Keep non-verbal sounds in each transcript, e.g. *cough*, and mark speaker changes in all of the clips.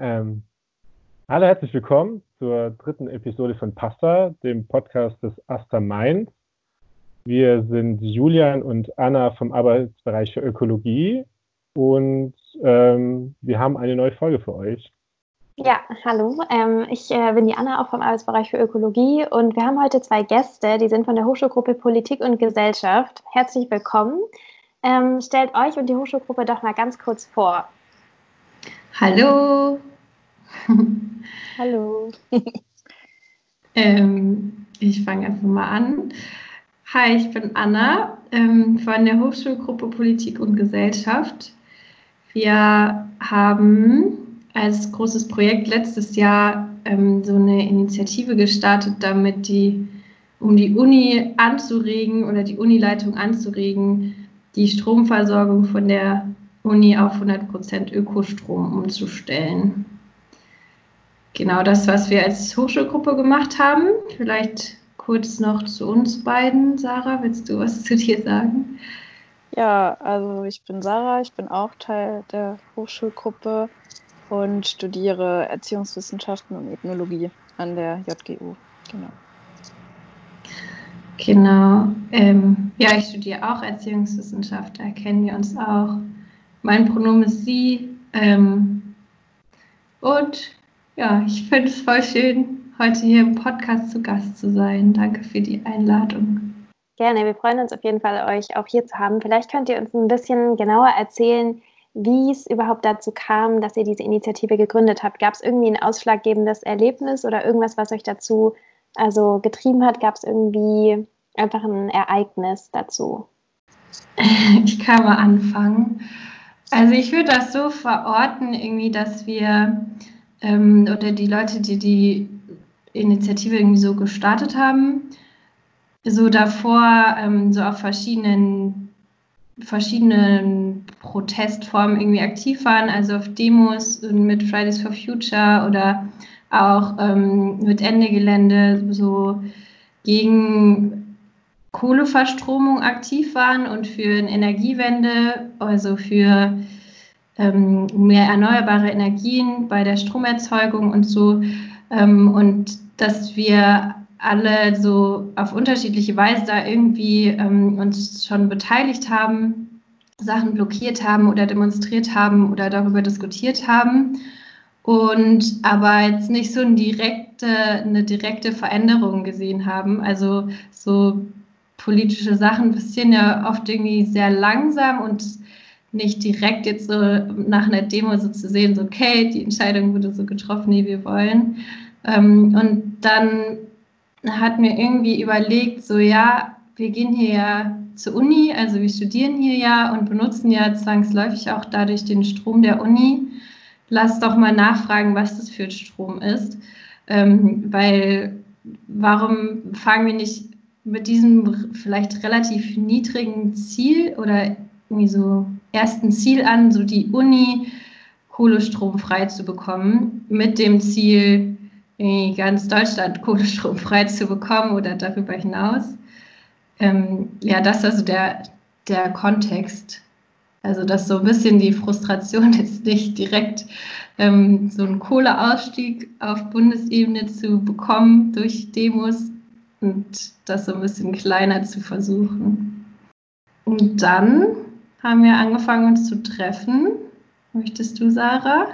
Speaker 1: Ähm, hallo, herzlich willkommen zur dritten Episode von Pasta, dem Podcast des Asta Mainz. Wir sind Julian und Anna vom Arbeitsbereich für Ökologie und ähm, wir haben eine neue Folge für euch.
Speaker 2: Ja, hallo. Ähm, ich äh, bin die Anna, auch vom Arbeitsbereich für Ökologie. Und wir haben heute zwei Gäste, die sind von der Hochschulgruppe Politik und Gesellschaft. Herzlich willkommen. Ähm, stellt euch und die Hochschulgruppe doch mal ganz kurz vor.
Speaker 3: Hallo.
Speaker 2: hallo.
Speaker 3: ähm, ich fange einfach mal an. Hi, ich bin Anna ähm, von der Hochschulgruppe Politik und Gesellschaft. Wir haben als großes Projekt letztes Jahr ähm, so eine Initiative gestartet, damit die, um die Uni anzuregen oder die Unileitung anzuregen, die Stromversorgung von der Uni auf 100% Ökostrom umzustellen. Genau das, was wir als Hochschulgruppe gemacht haben. Vielleicht kurz noch zu uns beiden. Sarah, willst du was *laughs* zu dir sagen?
Speaker 4: Ja, also ich bin Sarah, ich bin auch Teil der Hochschulgruppe und studiere Erziehungswissenschaften und Ethnologie an der JGU. Genau.
Speaker 3: Genau. Ähm, ja, ich studiere auch Erziehungswissenschaft, da kennen wir uns auch. Mein Pronomen ist sie. Ähm, und ja, ich finde es voll schön, heute hier im Podcast zu Gast zu sein. Danke für die Einladung.
Speaker 2: Gerne, wir freuen uns auf jeden Fall, euch auch hier zu haben. Vielleicht könnt ihr uns ein bisschen genauer erzählen, wie es überhaupt dazu kam, dass ihr diese Initiative gegründet habt. Gab es irgendwie ein ausschlaggebendes Erlebnis oder irgendwas, was euch dazu also getrieben hat? Gab es irgendwie einfach ein Ereignis dazu? *laughs*
Speaker 3: Ich kann mal anfangen. Also ich würde das so verorten, irgendwie, dass wir ähm, oder die Leute, die die Initiative irgendwie so gestartet haben, so davor ähm, so auf verschiedenen verschiedenen Protestformen irgendwie aktiv waren, also auf Demos mit Fridays for Future oder auch ähm, mit Ende Gelände so gegen Kohleverstromung aktiv waren und für eine Energiewende, also für ähm, mehr erneuerbare Energien bei der Stromerzeugung und so. Ähm, und dass wir alle so auf unterschiedliche Weise da irgendwie ähm, uns schon beteiligt haben, Sachen blockiert haben oder demonstriert haben oder darüber diskutiert haben und aber jetzt nicht so eine direkte, eine direkte Veränderung gesehen haben. Also so politische Sachen passieren ja oft irgendwie sehr langsam und nicht direkt jetzt so nach einer Demo so zu sehen, so okay, die Entscheidung wurde so getroffen, wie wir wollen. Ähm, und dann hat mir irgendwie überlegt, so ja, wir gehen hier ja zur Uni, also wir studieren hier ja und benutzen ja zwangsläufig auch dadurch den Strom der Uni. Lass doch mal nachfragen, was das für Strom ist. Ähm, weil warum fangen wir nicht mit diesem vielleicht relativ niedrigen Ziel oder irgendwie so ersten Ziel an, so die Uni kohlestromfrei zu bekommen, mit dem Ziel, ganz Deutschland *laughs* kohlestromfrei zu bekommen oder darüber hinaus. Ähm, ja, das ist also der, der Kontext. Also, dass so ein bisschen die Frustration *laughs* ist, nicht direkt ähm, so einen Kohleausstieg auf Bundesebene zu bekommen durch Demos und das so ein bisschen kleiner zu versuchen. Und dann haben wir angefangen, uns zu treffen. Möchtest du, Sarah?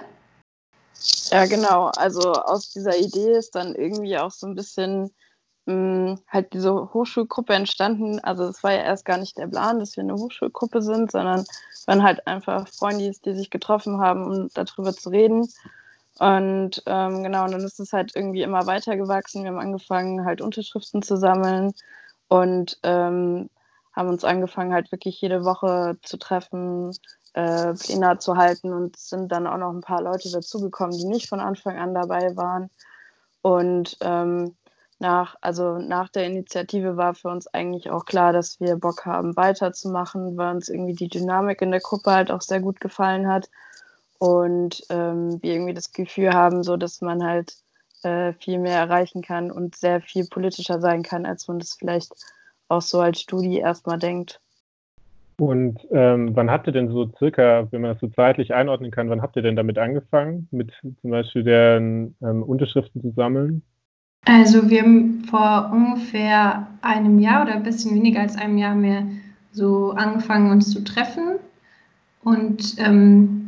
Speaker 4: Ja, genau. Also aus dieser Idee ist dann irgendwie auch so ein bisschen mh, hm, halt diese Hochschulgruppe entstanden. Also es war ja erst gar nicht der Plan, dass wir eine Hochschulgruppe sind, sondern waren halt einfach Freunde, die sich getroffen haben, um darüber zu reden. Und ähm, genau, und dann ist es halt irgendwie immer weiter gewachsen. Wir haben angefangen, halt Unterschriften zu sammeln und ähm, haben uns angefangen, halt wirklich jede Woche zu treffen, äh, Pläne zu halten und sind dann auch noch ein paar Leute dazugekommen, die nicht von Anfang an dabei waren. Und ähm, nach, also nach der Initiative war für uns eigentlich auch klar, dass wir Bock haben, weiterzumachen, weil uns irgendwie die Dynamik in der Gruppe halt auch sehr gut gefallen hat. Und ähm, wir irgendwie das Gefühl haben, so dass man halt äh, viel mehr erreichen kann und sehr viel politischer sein kann, als man das vielleicht auch so als Studie erstmal denkt.
Speaker 1: Und ähm, wann habt ihr denn so circa, wenn man das so zeitlich einordnen kann, wann habt ihr denn damit angefangen, mit zum Beispiel den ähm, Unterschriften zu sammeln?
Speaker 3: Also wir haben vor ungefähr einem Jahr oder ein bisschen weniger als einem Jahr mehr so angefangen, uns zu treffen und ähm,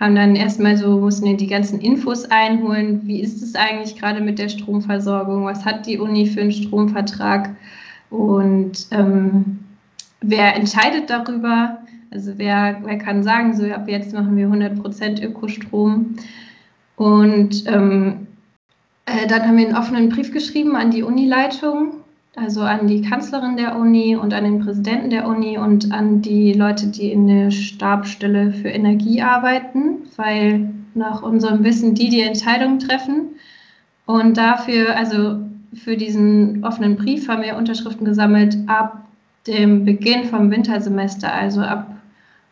Speaker 3: haben dann erstmal so, mussten wir die ganzen Infos einholen. Wie ist es eigentlich gerade mit der Stromversorgung? Was hat die Uni für einen Stromvertrag? Und ähm, wer entscheidet darüber? Also wer, wer kann sagen, so ab jetzt machen wir 100% Ökostrom? Und ähm, äh, dann haben wir einen offenen Brief geschrieben an die Unileitung, also an die Kanzlerin der Uni und an den Präsidenten der Uni und an die Leute, die in der Stabstelle für Energie arbeiten, weil nach unserem Wissen die die Entscheidung treffen. Und dafür, also für diesen offenen Brief haben wir Unterschriften gesammelt ab dem Beginn vom Wintersemester, also ab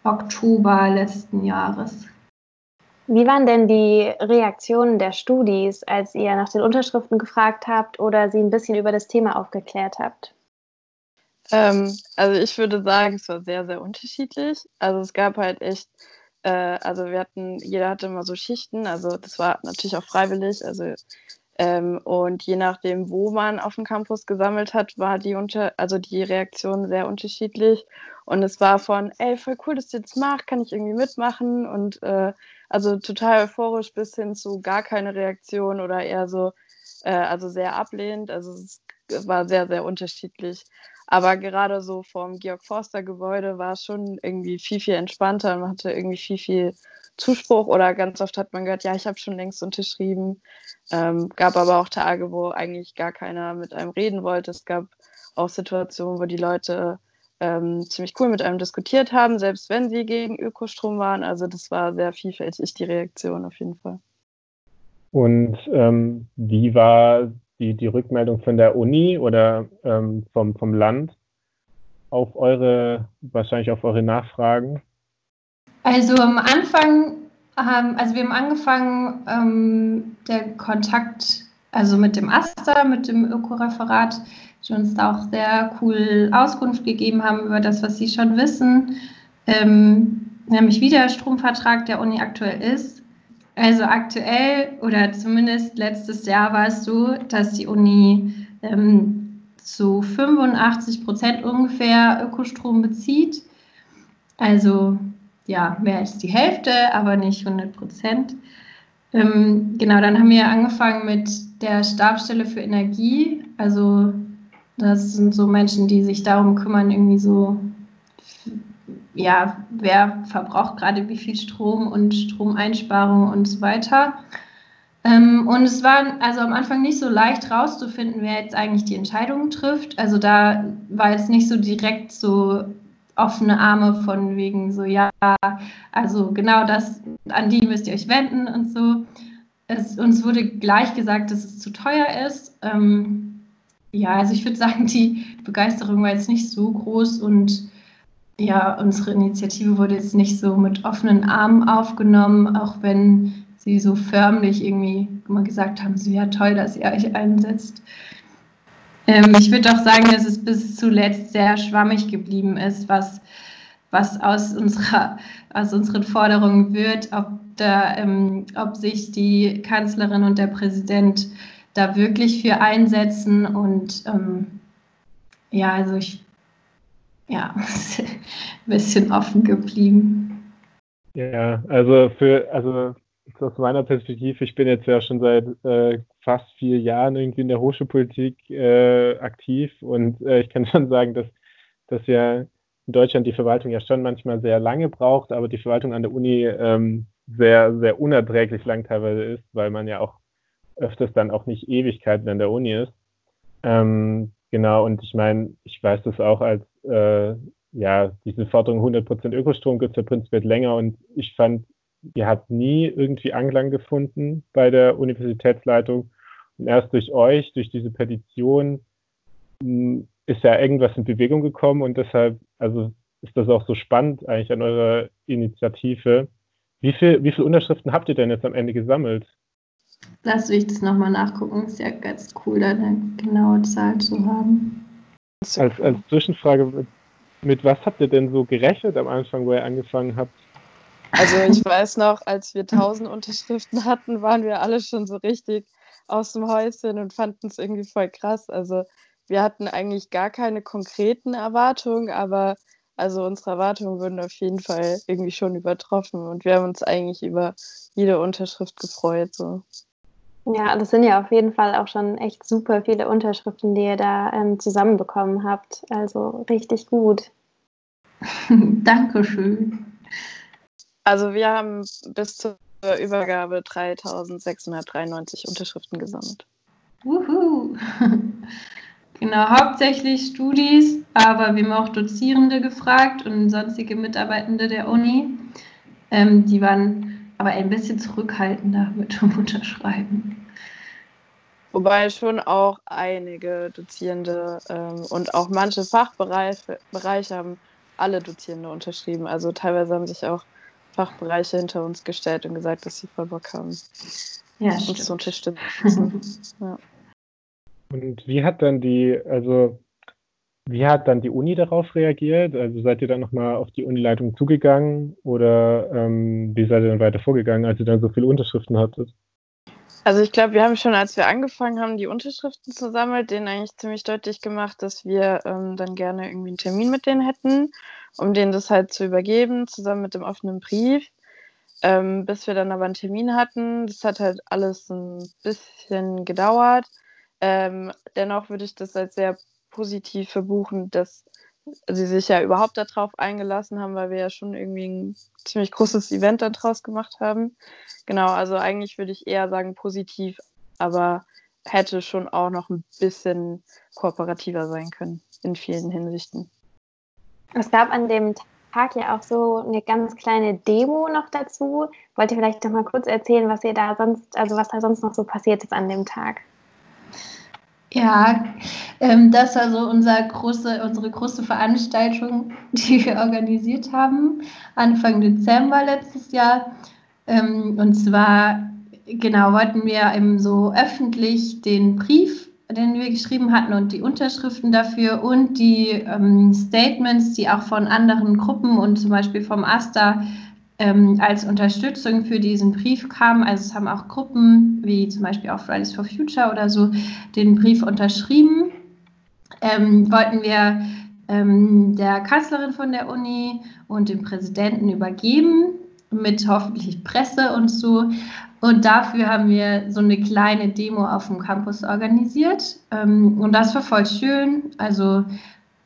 Speaker 3: Oktober letzten Jahres.
Speaker 2: Wie waren denn die Reaktionen der Studis, als ihr nach den Unterschriften gefragt habt oder sie ein bisschen über das Thema aufgeklärt habt?
Speaker 4: Ähm, also ich würde sagen, es war sehr, sehr unterschiedlich. Also es gab halt echt, äh, also wir hatten, jeder hatte immer so Schichten, also das war natürlich auch freiwillig, also ähm, und je nachdem, wo man auf dem Campus gesammelt hat, war die unter, also die Reaktion sehr unterschiedlich. Und es war von, ey, voll cool, dass du jetzt machst, kann ich irgendwie mitmachen und äh, also total euphorisch bis hin zu gar keine Reaktion oder eher so, äh, also sehr ablehnend. Also es war sehr, sehr unterschiedlich. Aber gerade so vom Georg Forster Gebäude war es schon irgendwie viel, viel entspannter und man hatte irgendwie viel, viel Zuspruch oder ganz oft hat man gehört, ja, ich habe schon längst unterschrieben. Ähm, gab aber auch Tage, wo eigentlich gar keiner mit einem reden wollte. Es gab auch Situationen, wo die Leute ähm, ziemlich cool mit einem diskutiert haben, selbst wenn sie gegen Ökostrom waren. Also das war sehr vielfältig, die Reaktion auf jeden Fall.
Speaker 1: Und ähm, wie war die, die Rückmeldung von der Uni oder ähm, vom, vom Land auf eure, wahrscheinlich auf eure Nachfragen?
Speaker 3: Also am Anfang, ähm, also wir haben angefangen, ähm, der Kontakt, also mit dem AStA, mit dem Ökoreferat, die uns da auch sehr cool Auskunft gegeben haben über das, was sie schon wissen, ähm, nämlich wie der Stromvertrag der Uni aktuell ist. Also aktuell oder zumindest letztes Jahr war es so, dass die Uni ähm, zu 85 Prozent ungefähr Ökostrom bezieht. Also ja, mehr als die Hälfte, aber nicht 100 Prozent. Ähm, genau, dann haben wir angefangen mit der Stabstelle für Energie. Also das sind so Menschen, die sich darum kümmern, irgendwie so, ja, wer verbraucht gerade wie viel Strom und Stromeinsparung und so weiter. Ähm, und es war also am Anfang nicht so leicht rauszufinden, wer jetzt eigentlich die Entscheidungen trifft. Also da war jetzt nicht so direkt so offene Arme von wegen so, ja, also genau das, an die müsst ihr euch wenden und so. Es, uns wurde gleich gesagt, dass es zu teuer ist. Ähm, ja, also ich würde sagen, die Begeisterung war jetzt nicht so groß und ja, unsere Initiative wurde jetzt nicht so mit offenen Armen aufgenommen, auch wenn sie so förmlich irgendwie immer gesagt haben, so ja toll, dass ihr euch einsetzt. Ähm, ich würde auch sagen, dass es bis zuletzt sehr schwammig geblieben ist, was, was aus, unserer, aus unseren Forderungen wird, ob, da, ähm, ob sich die Kanzlerin und der Präsident da wirklich für einsetzen. Und ähm, ja, also ich, ja, *laughs* ein bisschen offen geblieben.
Speaker 1: Ja, also für, also aus meiner Perspektive, ich bin jetzt ja schon seit äh, fast vier Jahren irgendwie in der Hochschulpolitik äh, aktiv und äh, ich kann schon sagen, dass, dass ja in Deutschland die Verwaltung ja schon manchmal sehr lange braucht, aber die Verwaltung an der Uni ähm, sehr, sehr unerträglich lang teilweise ist, weil man ja auch öfters dann auch nicht Ewigkeiten an der Uni ist. Ähm, genau, und ich meine, ich weiß das auch als, äh, ja, diese Forderung 100% Ökostrom gibt es ja prinzipiell länger und ich fand die hat nie irgendwie Anklang gefunden bei der Universitätsleitung. Und erst durch euch, durch diese Petition, ist ja irgendwas in Bewegung gekommen und deshalb, also ist das auch so spannend eigentlich an eurer Initiative. Wie viel, wie viele Unterschriften habt ihr denn jetzt am Ende gesammelt?
Speaker 3: Lass mich das nochmal nachgucken. Ist ja ganz cool, da eine genaue Zahl zu haben.
Speaker 1: Als, als Zwischenfrage Mit was habt ihr denn so gerechnet am Anfang, wo ihr angefangen habt?
Speaker 4: Also ich weiß noch, als wir 1000 Unterschriften hatten, waren wir alle schon so richtig aus dem Häuschen und fanden es irgendwie voll krass. Also wir hatten eigentlich gar keine konkreten Erwartungen, aber also unsere Erwartungen wurden auf jeden Fall irgendwie schon übertroffen und wir haben uns eigentlich über jede Unterschrift gefreut. So.
Speaker 2: Ja, das sind ja auf jeden Fall auch schon echt super viele Unterschriften, die ihr da ähm, zusammenbekommen habt. Also richtig gut. *laughs*
Speaker 3: Dankeschön.
Speaker 4: Also wir haben bis zur Übergabe 3693 Unterschriften gesammelt.
Speaker 3: Wuhu! *laughs* Genau, hauptsächlich Studis, aber wir haben auch Dozierende gefragt und sonstige Mitarbeitende der Uni. Ähm, die waren aber ein bisschen zurückhaltender *laughs* mit dem Unterschreiben.
Speaker 4: Wobei schon auch einige Dozierende ähm, und auch manche Fachbereiche Bereiche haben alle Dozierende unterschrieben. Also teilweise haben sich auch Fachbereiche hinter uns gestellt und gesagt, dass sie voll Bock haben, ja, uns stimmt. zu unterstützen. *laughs* ja.
Speaker 1: Und wie hat dann die, also wie hat dann die Uni darauf reagiert? Also seid ihr dann nochmal auf die Unileitung zugegangen oder ähm, wie seid ihr dann weiter vorgegangen, als ihr dann so viele Unterschriften hattet?
Speaker 4: Also ich glaube, wir haben schon, als wir angefangen haben, die Unterschriften zu sammeln, denen eigentlich ziemlich deutlich gemacht, dass wir ähm, dann gerne irgendwie einen Termin mit denen hätten, um denen das halt zu übergeben, zusammen mit dem offenen Brief. Ähm, bis wir dann aber einen Termin hatten. Das hat halt alles ein bisschen gedauert. Ähm, dennoch würde ich das als sehr positiv verbuchen, dass sie sich ja überhaupt darauf eingelassen haben, weil wir ja schon irgendwie ein ziemlich großes Event daraus gemacht haben. Genau, also eigentlich würde ich eher sagen positiv, aber hätte schon auch noch ein bisschen kooperativer sein können in vielen Hinsichten.
Speaker 2: Es gab an dem Tag ja auch so eine ganz kleine Demo noch dazu. Wollt ihr vielleicht noch mal kurz erzählen, was ihr da sonst, also was da sonst noch so passiert ist an dem Tag?
Speaker 3: Ja, ähm, das war so unser große, unsere große Veranstaltung, die wir organisiert haben, Anfang Dezember letztes Jahr. Ähm, und zwar, genau, wollten wir eben so öffentlich den Brief, den wir geschrieben hatten und die Unterschriften dafür und die ähm, Statements, die auch von anderen Gruppen und zum Beispiel vom AStA ähm, als Unterstützung für diesen Brief kam. Also es haben auch Gruppen wie zum Beispiel auch Fridays for Future oder so den Brief unterschrieben. Ähm, wollten wir ähm, der Kanzlerin von der Uni und dem Präsidenten übergeben mit hoffentlich Presse und so. Und dafür haben wir so eine kleine Demo auf dem Campus organisiert. Ähm, und das war voll schön. Also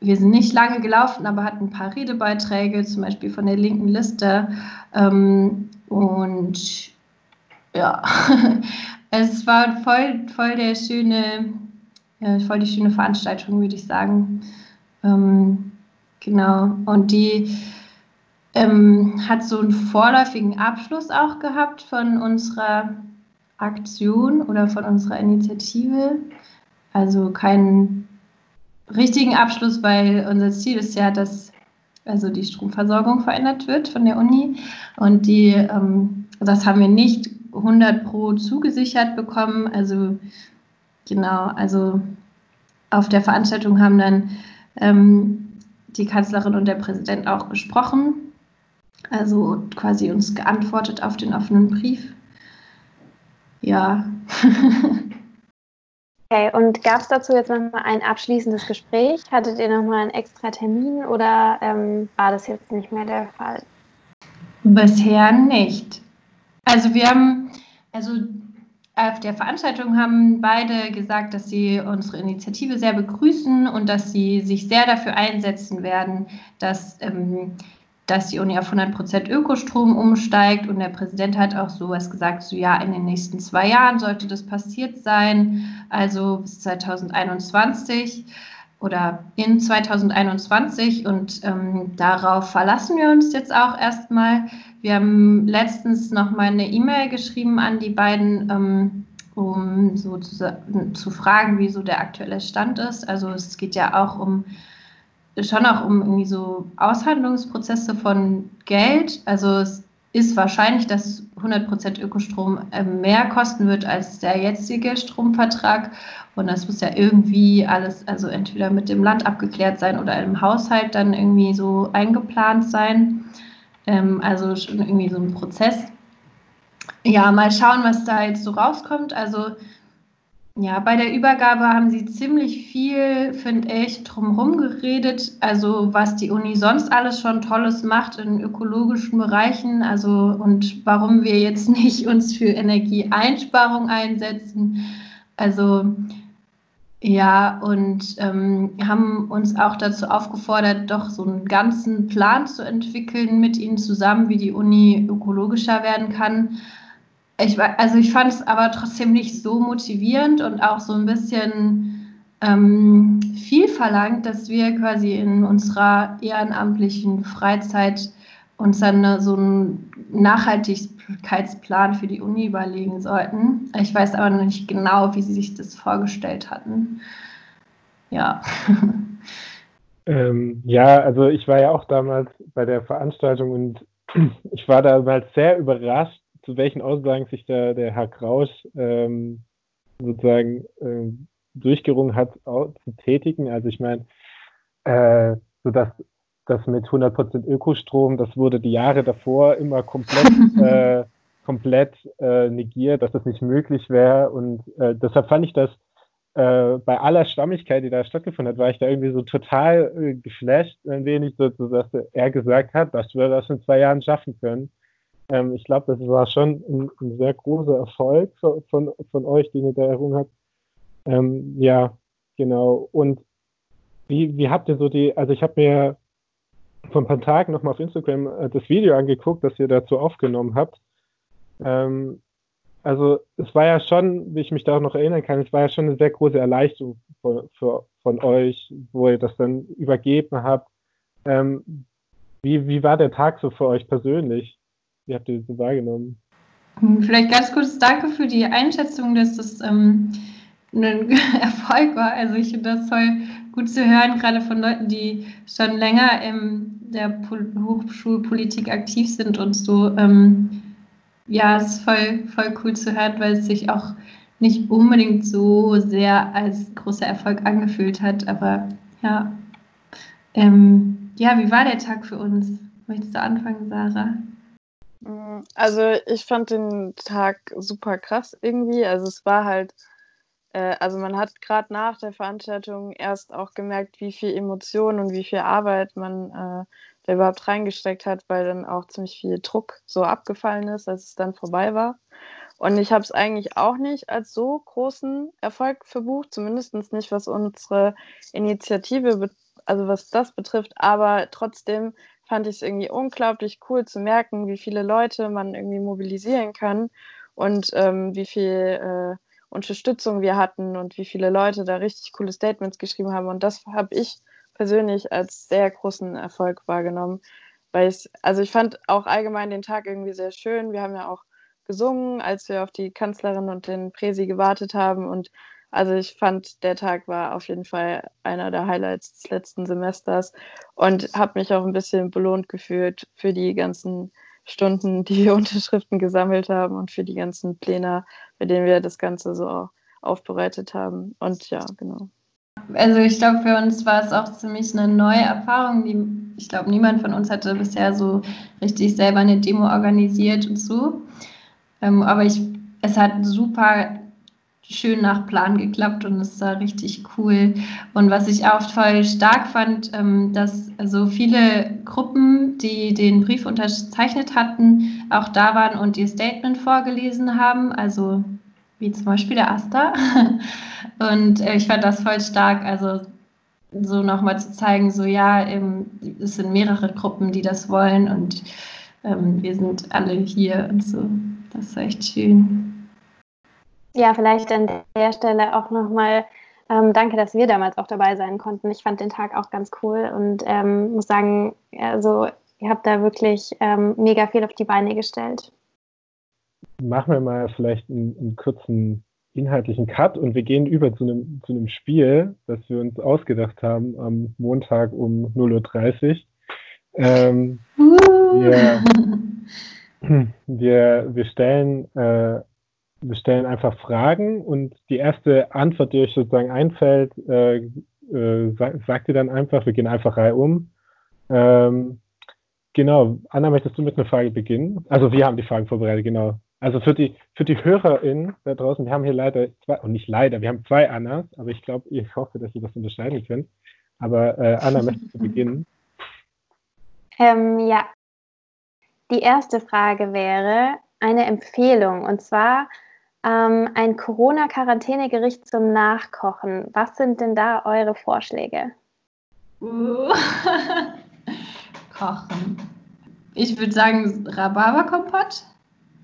Speaker 3: wir sind nicht lange gelaufen, aber hatten ein paar Redebeiträge, zum Beispiel von der linken Liste. Ähm, und ja, *laughs* es war voll, voll der schöne, ja, voll die schöne Veranstaltung, würde ich sagen. Ähm, genau. Und die ähm, hat so einen vorläufigen Abschluss auch gehabt von unserer Aktion oder von unserer Initiative. Also kein richtigen Abschluss, weil unser Ziel ist ja, dass also die Stromversorgung verändert wird von der Uni. Und die, ähm, das haben wir nicht 100 pro zugesichert bekommen. Also genau, also auf der Veranstaltung haben dann ähm, die Kanzlerin und der Präsident auch gesprochen. Also quasi uns geantwortet auf den offenen Brief. Ja. *laughs*
Speaker 2: Okay, und gab es dazu jetzt nochmal ein abschließendes Gespräch? Hattet ihr nochmal einen extra Termin oder ähm, war das jetzt nicht mehr der Fall?
Speaker 3: Bisher nicht. Also wir haben, also auf der Veranstaltung haben beide gesagt, dass sie unsere Initiative sehr begrüßen und dass sie sich sehr dafür einsetzen werden, dass ähm, dass die Uni auf 100% Ökostrom umsteigt. Und der Präsident hat auch sowas gesagt, so ja, in den nächsten zwei Jahren sollte das passiert sein, also bis 2021 oder in 2021. Und ähm, darauf verlassen wir uns jetzt auch erstmal. Wir haben letztens noch mal eine E-Mail geschrieben an die beiden. Ähm, um so zu, zu fragen, wie so der aktuelle Stand ist. Also es geht ja auch um schon auch um irgendwie so Aushandlungsprozesse von Geld. Also es ist wahrscheinlich, dass 100% Ökostrom äh, mehr kosten wird als der jetzige Stromvertrag. Und das muss ja irgendwie alles, also entweder mit dem Land abgeklärt sein oder im Haushalt dann irgendwie so eingeplant sein. Ähm, also schon irgendwie so ein Prozess. Ja, mal schauen, was da jetzt so rauskommt. Also ja, bei der Übergabe haben sie ziemlich viel, finde ich, drumherum geredet. Also was die Uni sonst alles schon Tolles macht in ökologischen Bereichen. Also und warum wir jetzt *laughs* nicht uns für Energieeinsparung einsetzen. Also ja, und ähm, haben uns auch dazu aufgefordert, doch so einen ganzen Plan zu entwickeln mit ihnen zusammen, wie die Uni ökologischer werden kann. Ich, also ich fand es aber trotzdem nicht so motivierend und auch so ein bisschen ähm, viel verlangt, dass wir quasi in unserer ehrenamtlichen Freizeit uns dann so einen Nachhaltigkeitsplan für die Uni überlegen sollten. Ich weiß aber noch nicht genau, wie sie sich das vorgestellt hatten. Ja. *laughs*
Speaker 1: Ähm, ja, also ich war ja auch damals bei der Veranstaltung und *clears throat* ich war damals sehr überrascht, zu welchen Aussagen sich da der Herr Krausch ähm, sozusagen äh, durchgerungen hat, zu tätigen. Also ich meine, äh, so dass das mit 100% Ökostrom, das wurde die Jahre davor immer komplett, *laughs* äh, komplett äh, negiert, dass das nicht möglich wäre. Und äh, deshalb fand ich das äh, bei aller Stammigkeit, die da stattgefunden hat, war ich da irgendwie so total äh, geflasht, ein wenig, so, dass er gesagt hat, dass wir das in zwei Jahren schaffen können. Ähm, ich glaube, das war schon ein, ein, sehr großer Erfolg von, von, von euch, den ihr da errungen habt. Ähm, ja, genau. Und wie, wie habt ihr so die, also ich habe mir vor ein paar Tagen nochmal auf Instagram äh, das Video angeguckt, das ihr dazu aufgenommen habt. Ähm, also es war ja schon, wie ich mich da auch noch erinnern kann, es war ja schon eine sehr große Erleichterung für, für, von euch, wo ihr das dann übergeben habt. Ähm, wie, wie war der Tag so für euch persönlich? Wie habt ihr das so wahrgenommen?
Speaker 3: Hm, vielleicht ganz kurz Danke für die Einschätzung, dass das ähm, ein *laughs* Erfolg war. Also ich finde das toll gut zu hören, gerade von Leuten, die schon länger in der Hochschulpolitik aktiv sind und so. Ähm, ja, es ist voll, voll cool zu hören, weil es sich auch nicht unbedingt so sehr als großer Erfolg angefühlt hat. Aber ja, ähm, ja, wie war der Tag für uns? Möchtest du anfangen, Sarah?
Speaker 4: Mm, also ich fand den Tag super krass irgendwie. Also es war halt, äh, also man hat gerade nach der Veranstaltung erst auch gemerkt, wie viel Emotionen und wie viel Arbeit man äh, da überhaupt reingesteckt hat, weil dann auch ziemlich viel Druck so abgefallen ist, als es dann vorbei war. Und ich habe es eigentlich auch nicht als so großen Erfolg verbucht, zumindest nicht was unsere Initiative, also was das betrifft, aber trotzdem fand ich es irgendwie unglaublich cool zu merken, wie viele Leute man irgendwie mobilisieren kann und ähm, wie viel äh, Unterstützung wir hatten und wie viele Leute da richtig coole Statements geschrieben haben. Und das habe ich persönlich als sehr großen Erfolg wahrgenommen, weil ich, also ich fand auch allgemein den Tag irgendwie sehr schön. Wir haben ja auch gesungen, als wir auf die Kanzlerin und den Präsi gewartet haben und also ich fand, der Tag war auf jeden Fall einer der Highlights des letzten Semesters und habe mich auch ein bisschen belohnt gefühlt für die ganzen Stunden, die wir *laughs* Unterschriften gesammelt haben und für die ganzen Pläne, bei denen wir das Ganze so aufbereitet haben. Und ja, genau.
Speaker 3: Also ich glaube, für uns war es auch ziemlich eine neue Erfahrung. Die, ich glaube, niemand von uns hatte bisher so richtig selber eine Demo organisiert und so. Ähm, aber ich, es hat super schön nach Plan geklappt und es war richtig cool. Und was ich auch voll stark fand, ähm, dass so viele Gruppen, die den Brief unterzeichnet hatten, auch da waren und ihr Statement vorgelesen haben. Also wie zum Beispiel der Asta. *laughs* Und äh, ich fand das voll stark. Also so nochmal zu zeigen, so ja, es sind mehrere Gruppen, die das wollen und ähm, wir sind alle hier und so. Das war echt schön.
Speaker 2: Ja, vielleicht an der Stelle auch nochmal ähm, danke, dass wir damals auch dabei sein konnten. Ich fand den Tag auch ganz cool und ähm, muss sagen, also ihr habt da wirklich ähm, mega viel auf die Beine gestellt.
Speaker 1: Machen wir mal vielleicht einen, einen, kurzen inhaltlichen Cut und wir gehen über zu einem, zu einem Spiel, das wir uns ausgedacht haben am Montag um 0.30 Uhr. Ähm, uh. wir, *laughs* wir, wir stellen äh, wir stellen einfach Fragen und die erste Antwort, die euch sozusagen einfällt, äh, äh, sagt ihr dann einfach, wir gehen einfach rein um. Ähm, genau, Anna, möchtest du mit einer Frage beginnen? Also wir haben die Fragen vorbereitet, genau. Also für die, für die HörerInnen da draußen, wir haben hier leider zwei, und nicht leider, wir haben zwei Annas, aber ich glaube, ich hoffe, dass ihr das unterscheiden könnt. Aber äh, Anna, möchtest du beginnen? *laughs*
Speaker 2: Ähm, ja. Die erste Frage wäre eine Empfehlung und zwar ähm, ein Corona-Quarantänegericht zum Nachkochen. Was sind denn da eure Vorschläge?
Speaker 3: Uh. *laughs* Kochen. Ich würde sagen Rhabarberkompott.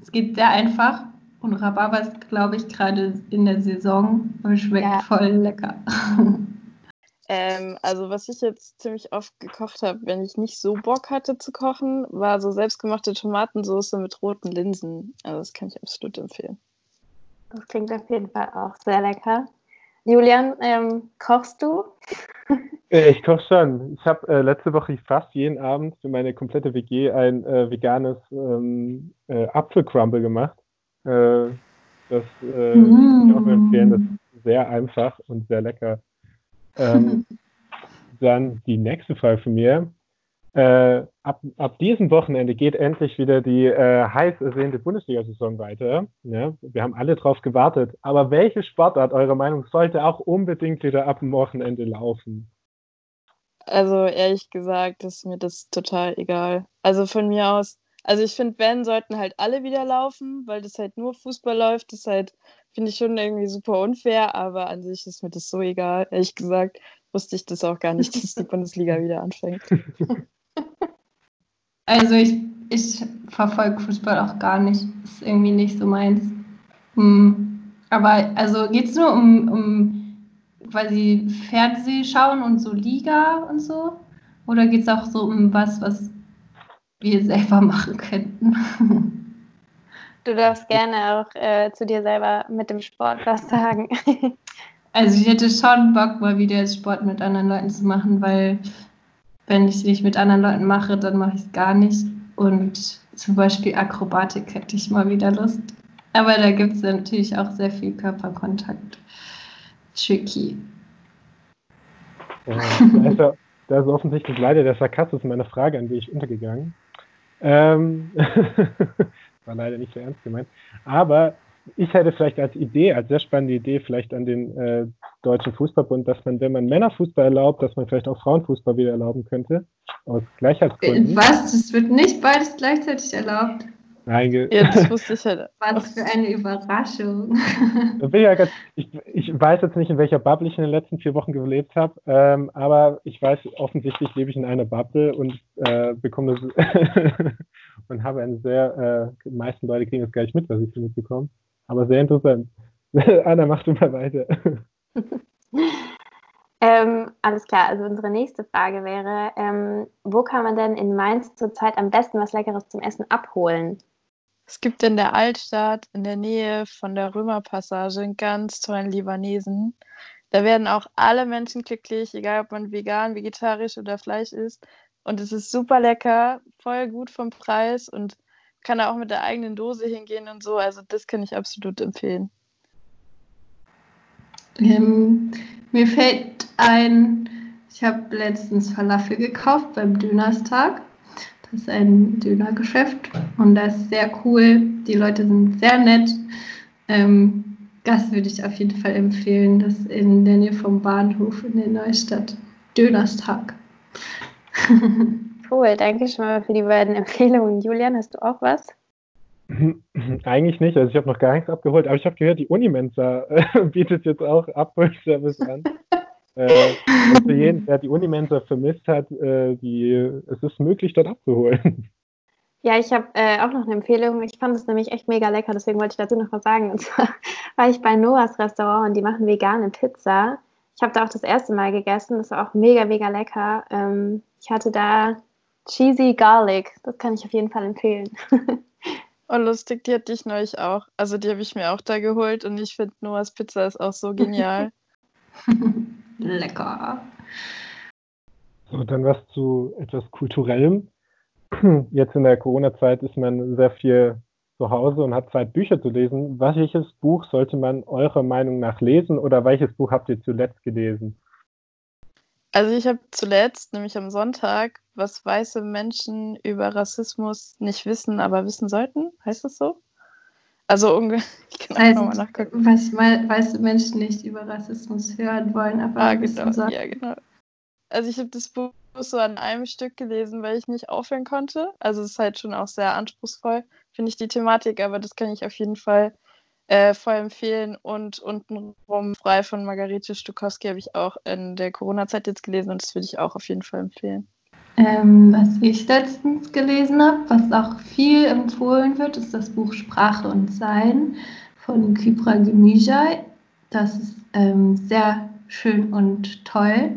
Speaker 3: Es geht sehr einfach. Und Rhabarber ist, glaube ich, gerade in der Saison und schmeckt ja. voll lecker. *laughs*
Speaker 4: Ähm, also was ich jetzt ziemlich oft gekocht habe, wenn ich nicht so Bock hatte zu kochen, war so selbstgemachte Tomatensauce mit roten Linsen. Also das kann ich absolut empfehlen.
Speaker 2: Das klingt auf jeden Fall auch sehr lecker. Julian, ähm, kochst du? *laughs*
Speaker 1: Äh, ich koche schon. Ich habe äh, letzte Woche fast jeden Abend für meine komplette WG ein äh, veganes ähm, äh, Apfelcrumble gemacht. Äh, das äh, mm. ich auch empfehlen. Das ist sehr einfach und sehr lecker. Ähm, *laughs* dann die nächste Frage von mir. Äh, ab, ab diesem Wochenende geht endlich wieder die äh, heiß ersehnte Bundesliga-Saison weiter. Ja, wir haben alle drauf gewartet. Aber welche Sportart eurer Meinung sollte auch unbedingt wieder ab dem Wochenende laufen?
Speaker 4: Also ehrlich gesagt ist mir das total egal. Also von mir aus, also ich finde, wenn sollten halt alle wieder laufen, weil das halt nur Fußball läuft. Das halt finde ich schon irgendwie super unfair, aber an sich ist mir das so egal. Ehrlich gesagt wusste ich das auch gar nicht, dass die *laughs* Bundesliga wieder anfängt. *laughs*
Speaker 3: Also ich, ich verfolge Fußball auch gar nicht. Ist irgendwie nicht so meins. Hm. Aber also geht es nur um, um quasi Fernsehschauen und so Liga und so? Oder geht es auch so um was, was wir selber *laughs* machen könnten?
Speaker 2: Du darfst gerne auch äh, zu dir selber mit dem Sport was sagen. *laughs*
Speaker 3: Also ich hätte schon Bock, mal wieder Sport mit anderen Leuten zu machen, weil wenn ich es nicht mit anderen Leuten mache, dann mache ich es gar nicht. Und zum Beispiel Akrobatik hätte ich mal wieder Lust. Aber da gibt es natürlich auch sehr viel Körperkontakt. Tricky.
Speaker 1: Ja, da, ist ja, da ist offensichtlich leider der Sarkasmus meiner Frage an dich untergegangen. Ähm, *laughs* war leider nicht so ernst gemeint. Aber ich hätte vielleicht als Idee, als sehr spannende Idee, vielleicht an den äh, Deutschen Fußballbund, dass man, wenn man Männerfußball erlaubt, dass man vielleicht auch Frauenfußball wieder erlauben könnte. Aus Gleichheitsgründen.
Speaker 3: Was? Das wird nicht beides gleichzeitig erlaubt?
Speaker 1: Nein,
Speaker 4: ja, das wusste ich halt.
Speaker 3: Was für eine Überraschung.
Speaker 1: Ja ganz, ich, ich, weiß jetzt nicht, in welcher Bubble ich in den letzten vier Wochen gelebt habe, ähm, aber ich weiß, offensichtlich lebe ich in einer Bubble und äh, bekomme das *laughs* und habe eine sehr, äh, die meisten Leute kriegen das gar nicht mit, was ich so mitbekomme. Aber sehr interessant. *laughs* Anna, mach du mal weiter. *laughs*
Speaker 2: ähm, alles klar, also unsere nächste Frage wäre, ähm, wo kann man denn in Mainz zurzeit am besten was Leckeres zum Essen abholen?
Speaker 4: Es gibt in der Altstadt, in der Nähe von der Römerpassage, einen ganz tollen Libanesen. Da werden auch alle Menschen glücklich, egal ob man vegan, vegetarisch oder Fleisch isst. Und es ist super lecker, voll gut vom Preis und kann da auch mit der eigenen Dose hingehen und so. Also das kann ich absolut empfehlen.
Speaker 3: Ähm, mir fällt ein, ich habe letztens Falafel gekauft beim Dönerstag. Das ist ein Dönergeschäft und das ist sehr cool. Die Leute sind sehr nett. Ähm, das würde ich auf jeden Fall empfehlen. Das in der Nähe vom Bahnhof in der Neustadt. Dönerstag. *laughs*
Speaker 2: Cool, danke schon mal für die beiden *laughs* Empfehlungen. Julian, hast du auch was? *laughs*
Speaker 1: Eigentlich nicht, also ich habe noch gar nichts abgeholt, aber ich habe gehört, die Unimensa äh, *laughs* bietet jetzt auch Abholservice an. äh, für jeden, der die Unimensa vermisst hat, äh, die, es ist möglich, dort abzuholen.
Speaker 2: Ja, ich habe äh, auch noch eine Empfehlung. Ich fand es nämlich echt mega lecker, deswegen wollte ich dazu noch was sagen. Und zwar war ich bei Noahs Restaurant und die machen vegane Pizza. Ich habe da auch das erste Mal gegessen. Das war auch mega, mega lecker. Ähm, ich hatte da Cheesy Garlic. Das kann ich auf jeden Fall empfehlen. *laughs*
Speaker 4: Oh, lustig, die hatte ich neulich auch. Also die habe ich mir auch da geholt und ich finde Noahs Pizza ist auch so *laughs* genial.
Speaker 3: Lecker.
Speaker 1: So, dann was zu etwas Kulturellem. *clears throat* jetzt in der Corona-Zeit ist man sehr viel zu Hause und hat Zeit, Bücher zu lesen. Welches Buch sollte man eurer Meinung nach lesen oder welches Buch habt ihr zuletzt gelesen?
Speaker 4: Also ich habe zuletzt, nämlich am Sonntag, was weiße Menschen über Rassismus nicht wissen, aber wissen sollten. Heißt das so? Also *laughs* ich kann
Speaker 3: heißt, nochmal nachgucken. Was weiße Menschen nicht über Rassismus hören wollen, aber
Speaker 4: ah, genau, sollten. Ja, genau. Also ich habe das Buch so an einem Stück gelesen, weil ich nicht aufhören konnte. Also es ist halt schon auch sehr anspruchsvoll, finde ich, die Thematik, aber das kann ich auf jeden Fall äh, voll empfehlen. Und untenrum frei von Margarete Stukowski habe ich auch in der Corona-Zeit jetzt gelesen und das würde ich auch auf jeden Fall empfehlen.
Speaker 3: Ähm, was ich letztens gelesen habe, was auch viel empfohlen wird, ist das Buch Sprache und Sein von Kypra Gemijay. Das ist ähm, sehr schön und toll.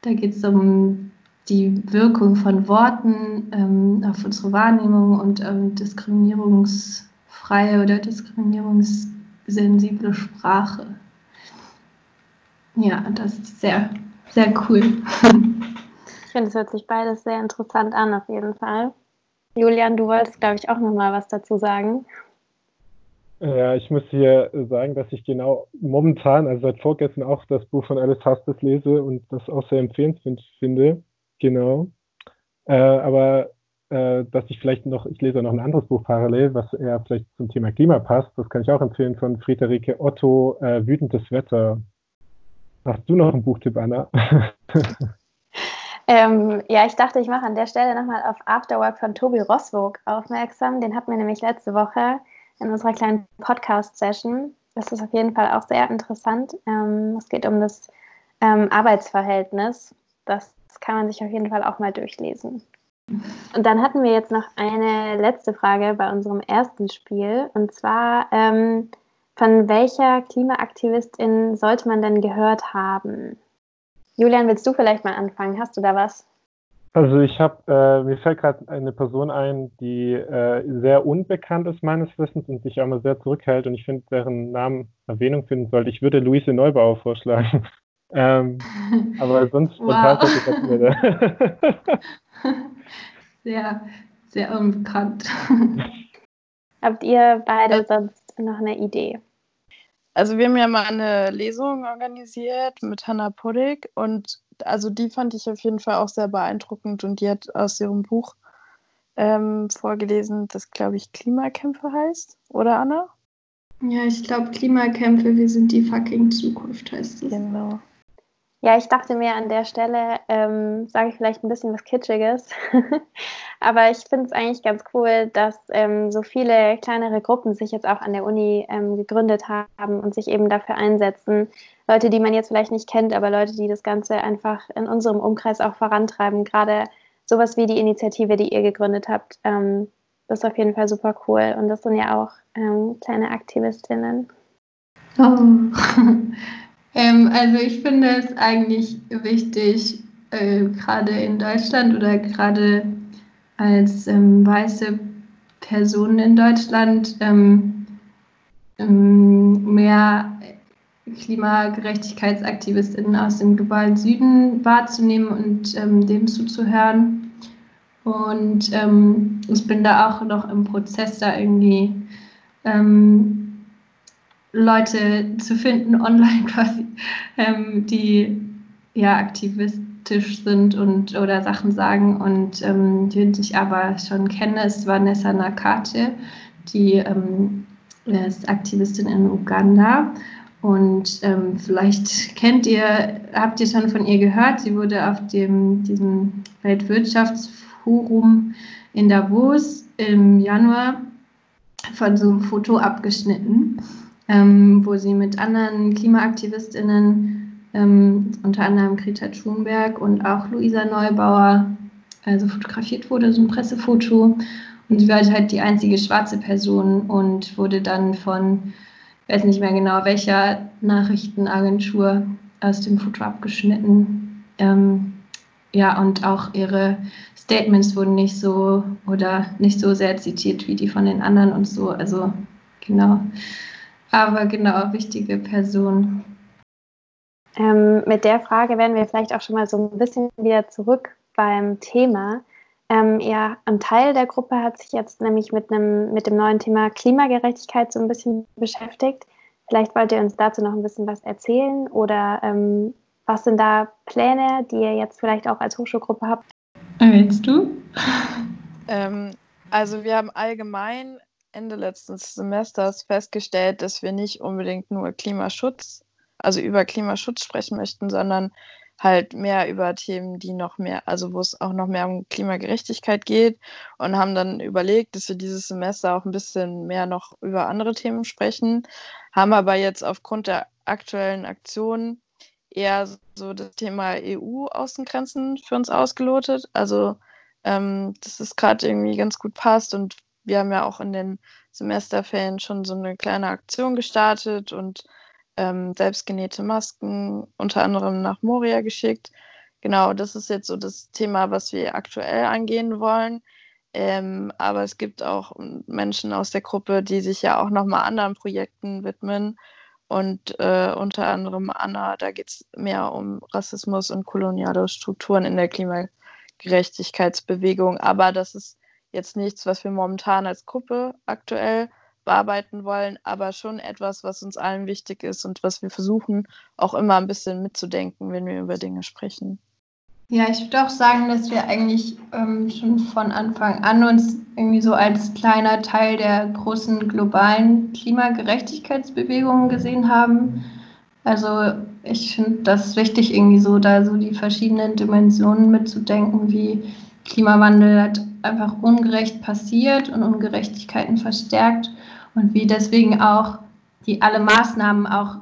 Speaker 3: Da geht es um die Wirkung von Worten ähm, auf unsere Wahrnehmung und ähm, diskriminierungsfreie oder diskriminierungssensible Sprache. Ja, das ist sehr, sehr cool.
Speaker 2: Ich finde, es hört sich beides sehr interessant an, auf jeden Fall. Julian, du wolltest, glaube ich, auch noch mal was dazu sagen.
Speaker 1: Ja, ich muss hier sagen, dass ich genau momentan, also seit vorgestern auch das Buch von Alice Hastes lese und das auch sehr empfehlenswert finde. Genau. Äh, aber äh, dass ich vielleicht noch, ich lese noch ein anderes Buch parallel, was eher vielleicht zum Thema Klima passt. Das kann ich auch empfehlen von Friederike Otto, äh, Wütendes Wetter. Hast du noch einen Buchtipp, Anna? *laughs*
Speaker 2: ähm, ja, ich dachte, ich mache an der Stelle nochmal auf Afterwork von Tobi Roswog aufmerksam. Den hatten wir nämlich letzte Woche in unserer kleinen Podcast-Session. Das ist auf jeden Fall auch sehr interessant. Ähm, es geht um das ähm, Arbeitsverhältnis. Das kann man sich auf jeden Fall auch mal durchlesen. Und dann hatten wir jetzt noch eine letzte Frage bei unserem ersten Spiel. Und zwar, ähm, von welcher Klimaaktivistin sollte man denn gehört haben? Julian, willst du vielleicht mal anfangen? Hast du da was?
Speaker 1: Also ich habe, äh, mir fällt gerade eine Person ein, die äh, sehr unbekannt ist meines Wissens und sich auch mal sehr zurückhält und ich finde, deren Namen Erwähnung finden sollte. Ich würde Luise Neubauer vorschlagen. *laughs* Ähm, aber sonst
Speaker 3: spontan wow. *laughs* *laughs* *laughs* Sehr, sehr unbekannt. *laughs*
Speaker 2: Habt ihr beide sonst noch eine Idee?
Speaker 4: Also wir haben ja mal eine Lesung organisiert mit Hannah Poddick und also die fand ich auf jeden Fall auch sehr beeindruckend und die hat aus ihrem Buch ähm, vorgelesen, das glaube ich Klimakämpfe heißt, oder Anna?
Speaker 3: Ja, ich glaube Klimakämpfe, wir sind die fucking Zukunft heißt es.
Speaker 2: Genau. Ja, ich dachte mir an der Stelle, ähm, sage ich vielleicht ein bisschen was Kitschiges, *laughs* aber ich finde es eigentlich ganz cool, dass ähm, so viele kleinere Gruppen sich jetzt auch an der Uni ähm, gegründet haben und sich eben dafür einsetzen. Leute, die man jetzt vielleicht nicht kennt, aber Leute, die das Ganze einfach in unserem Umkreis auch vorantreiben. Gerade sowas wie die Initiative, die ihr gegründet habt, ähm, das ist auf jeden Fall super cool. Und das sind ja auch ähm, kleine Aktivistinnen.
Speaker 3: Oh. *laughs* Ähm, also ich finde es eigentlich wichtig, äh, gerade in Deutschland oder gerade als ähm, weiße Person in Deutschland ähm, ähm mehr Klimagerechtigkeitsaktivistinnen aus dem globalen Süden wahrzunehmen und ähm, dem zuzuhören. Und ähm, ich bin da auch noch im Prozess, da irgendwie ähm, Leute zu finden online *laughs* quasi, ähm, die ja aktivistisch sind und oder Sachen sagen. Und ähm, die ich aber schon kenne, ist Vanessa Nakate, die ähm, ist Aktivistin in Uganda. Und ähm, vielleicht kennt ihr, habt ihr schon von ihr gehört, sie wurde auf dem, diesem Weltwirtschaftsforum in Davos im Januar von so einem Foto abgeschnitten ähm, wo sie mit anderen KlimaaktivistInnen, ähm, unter anderem Greta Thunberg und auch Luisa Neubauer, also fotografiert wurde, so ein Pressefoto. Und sie war halt die einzige schwarze Person und wurde dann von, ich weiß nicht mehr genau welcher Nachrichtenagentur aus dem Foto abgeschnitten. Ähm, ja, und auch ihre Statements wurden nicht so oder nicht so sehr zitiert wie die von den anderen und so. Also genau aber genau, wichtige Person.
Speaker 2: Ähm, mit der Frage werden wir vielleicht auch schon mal so ein bisschen wieder zurück beim Thema. Ähm, ja, ein Teil der Gruppe hat sich jetzt nämlich mit, einem, mit dem neuen Thema Klimagerechtigkeit so ein bisschen beschäftigt. Vielleicht wollt ihr uns dazu noch ein bisschen was erzählen oder ähm, was sind da Pläne, die ihr jetzt vielleicht auch als Hochschulgruppe habt?
Speaker 3: Willst du?
Speaker 4: Ähm, also wir haben allgemein Ende letzten Semesters festgestellt, dass wir nicht unbedingt nur Klimaschutz, also über Klimaschutz sprechen möchten, sondern halt mehr über Themen, die noch mehr, also wo es auch noch mehr um Klimagerechtigkeit geht und haben dann überlegt, dass wir dieses Semester auch ein bisschen mehr noch über andere Themen sprechen, haben aber jetzt aufgrund der aktuellen Aktionen eher so das Thema EU-Außengrenzen für uns ausgelotet. Also ähm, dass es gerade irgendwie ganz gut passt und wir haben ja auch in den Semesterferien schon so eine kleine Aktion gestartet und ähm, selbstgenähte Masken unter anderem nach Moria geschickt. Genau, das ist jetzt so das Thema, was wir aktuell angehen wollen. Ähm, aber es gibt auch Menschen aus der Gruppe, die sich ja auch nochmal anderen Projekten widmen. Und äh, unter anderem Anna, da geht es mehr um Rassismus und koloniale Strukturen in der Klimagerechtigkeitsbewegung. Aber das ist jetzt nichts, was wir momentan als Gruppe aktuell bearbeiten wollen, aber schon etwas, was uns allen wichtig ist und was wir versuchen, auch immer ein bisschen mitzudenken, wenn wir über Dinge sprechen.
Speaker 3: Ja, ich würde auch sagen, dass wir eigentlich ähm, schon von Anfang an uns irgendwie so als kleiner Teil der großen globalen Klimagerechtigkeitsbewegungen gesehen haben. Also ich finde das wichtig, irgendwie so da so die verschiedenen Dimensionen mitzudenken, wie Klimawandel halt einfach ungerecht passiert und Ungerechtigkeiten verstärkt und wie deswegen auch die alle Maßnahmen auch